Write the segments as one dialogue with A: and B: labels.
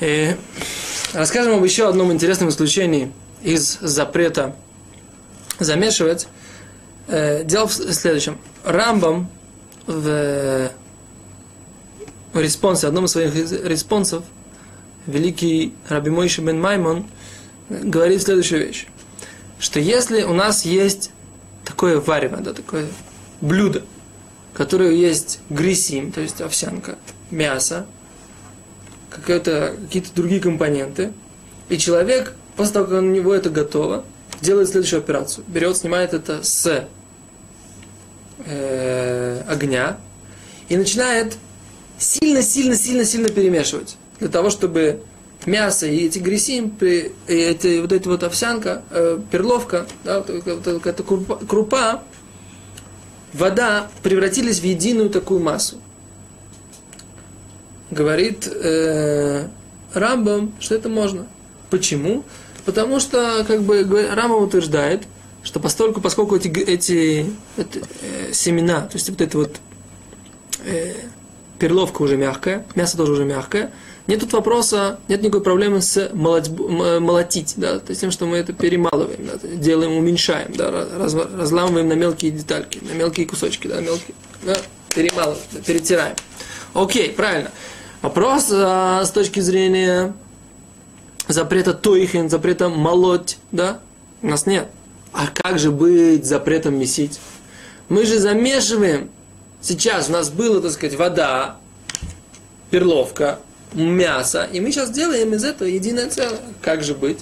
A: И расскажем об еще одном интересном исключении из запрета замешивать. Э, дело в следующем. Рамбам в, респонсе, одном из своих респонсов, великий Рабби Мойше бен Маймон говорит следующую вещь. Что если у нас есть такое варево, да, такое блюдо, которое есть גריסים, то есть овсянка, мясо, какие-то другие компоненты, и человек, после того, как у него это готово, делает следующую операцию. Берет, снимает это с э, огня и начинает сильно-сильно-сильно-сильно перемешивать. Для того, чтобы мясо и эти гресим, и эти, вот эта вот овсянка, э, перловка, да, вот, вот, вот, крупа, крупа, вода превратились в единую такую массу. Говорит э, Рамбам, что это можно. Почему? Потому что, как бы, Рамбам утверждает, что постольку, поскольку эти, эти, эти э, семена, то есть вот эта вот э, перловка уже мягкая, мясо тоже уже мягкое, нет тут вопроса, нет никакой проблемы с молоть, молотить, да, то есть тем, что мы это перемалываем, да, делаем, уменьшаем, да, раз, разламываем на мелкие детальки, на мелкие кусочки, да, мелкие, да, перемалываем, да, перетираем. Окей, правильно. Вопрос а, с точки зрения запрета тойхен, запрета молоть, да, у нас нет. А как же быть запретом месить? Мы же замешиваем. Сейчас у нас было, так сказать, вода, перловка, мясо, и мы сейчас делаем из этого единое целое. Как же быть?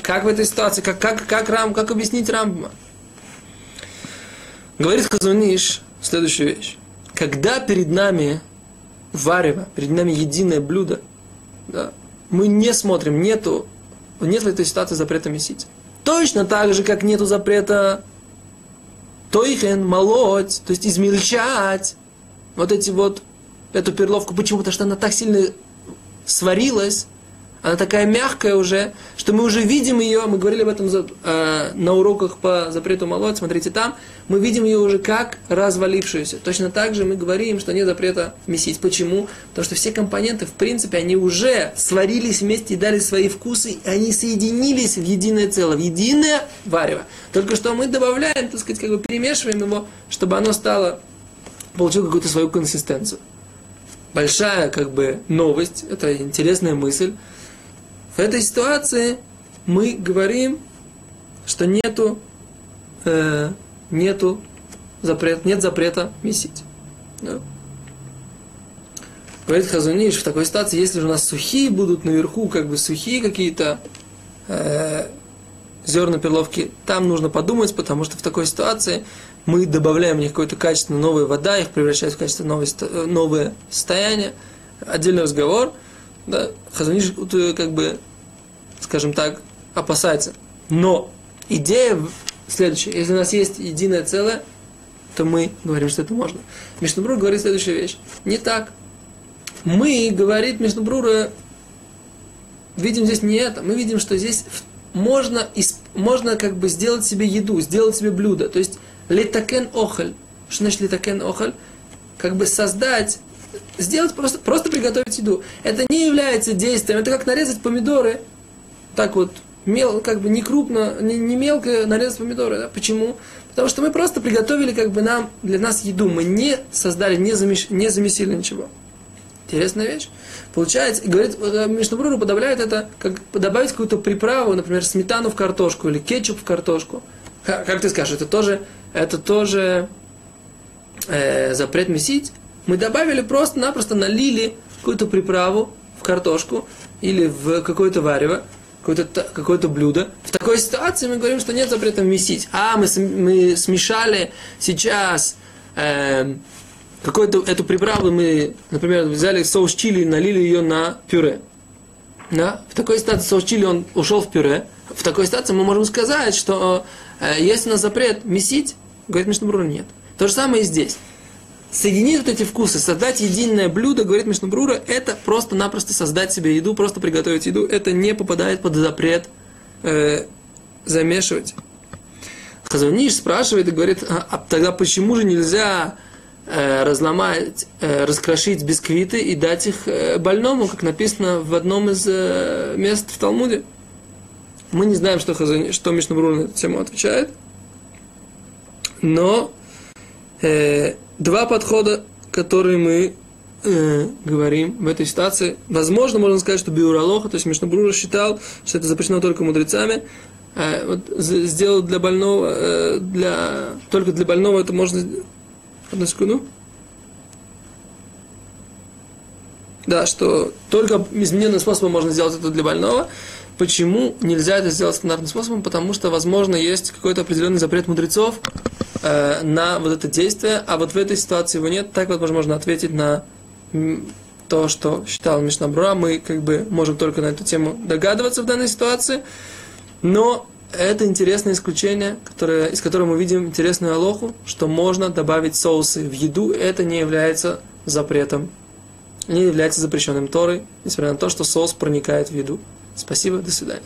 A: Как в этой ситуации? Как, как, как, рам, как объяснить Рамбама? Говорит Хазуниш следующую вещь. Когда перед нами варево, перед нами единое блюдо, да, мы не смотрим, нету, нет в этой ситуации запрета месить. Точно так же, как нету запрета тойхен, молоть, то есть измельчать вот эти вот, эту перловку. Почему? Потому что она так сильно сварилась, она такая мягкая уже, что мы уже видим ее, мы говорили об этом э, на уроках по запрету молоть, смотрите там, мы видим ее уже как развалившуюся. Точно так же мы говорим, что нет запрета месить. Почему? Потому что все компоненты, в принципе, они уже сварились вместе и дали свои вкусы, и они соединились в единое целое, в единое варево. Только что мы добавляем, так сказать, как бы перемешиваем его, чтобы оно стало, получило какую-то свою консистенцию. Большая, как бы, новость, это интересная мысль, в этой ситуации мы говорим, что нету, э, нету запрет, нет запрета месить. Да? Говорит Хазуниш, в такой ситуации, если же у нас сухие будут наверху, как бы сухие какие-то э, зерна перловки, там нужно подумать, потому что в такой ситуации мы добавляем в них какое-то качественно новая вода, их превращает в качественно новое, новое состояние. Отдельный разговор – да, Хазаниш э, как бы, скажем так, опасается. Но идея следующая. Если у нас есть единое целое, то мы говорим, что это можно. Мишнабрур говорит следующую вещь. Не так. Мы, говорит Мишнабрура, видим здесь не это. Мы видим, что здесь можно, можно как бы сделать себе еду, сделать себе блюдо. То есть летакен охаль. Что значит летакен охаль? Как бы создать сделать просто, просто приготовить еду. Это не является действием, это как нарезать помидоры, так вот, мел, как бы не крупно, не, не мелко нарезать помидоры. Да? Почему? Потому что мы просто приготовили как бы нам, для нас еду. Мы не создали, не, замеш, не замесили ничего. Интересная вещь. Получается, и говорит, э, Мишнабруру подавляет это, как добавить какую-то приправу, например, сметану в картошку или кетчуп в картошку. Как ты скажешь, это тоже, это тоже э, запрет месить? Мы добавили просто-напросто налили какую-то приправу в картошку или в какое-то варево, какое-то какое блюдо. В такой ситуации мы говорим, что нет запрета месить. А, мы, мы смешали сейчас э, какую-то эту приправу, мы, например, взяли соус чили и налили ее на пюре. Да? В такой ситуации соус чили, он ушел в пюре. В такой ситуации мы можем сказать, что э, есть у нас запрет месить, говорит Мишнабрур, нет. То же самое и здесь соединить вот эти вкусы, создать единое блюдо, говорит Мишнабрура, это просто-напросто создать себе еду, просто приготовить еду, это не попадает под запрет э, замешивать. Хазуниш спрашивает и говорит, а, а тогда почему же нельзя э, разломать, э, раскрошить бисквиты и дать их э, больному, как написано в одном из э, мест в Талмуде. Мы не знаем, что, Хазани, что Мишнабрур на эту тему отвечает, но э, два подхода, которые мы э, говорим в этой ситуации, возможно, можно сказать, что Биуралоха, то есть Мишнабрур считал, что это запрещено только мудрецами, э, вот, сделал для больного, э, для, только для больного это можно... Одну секунду. Да, что только измененным способом можно сделать это для больного. Почему нельзя это сделать стандартным способом? Потому что, возможно, есть какой-то определенный запрет мудрецов э, на вот это действие, а вот в этой ситуации его нет. Так вот можно ответить на то, что считал Мишнабруа. Мы как бы можем только на эту тему догадываться в данной ситуации. Но это интересное исключение, которое, из которого мы видим интересную алоху, что можно добавить соусы в еду. Это не является запретом, не является запрещенным Торой, несмотря на то, что соус проникает в еду. Спасибо, до свидания.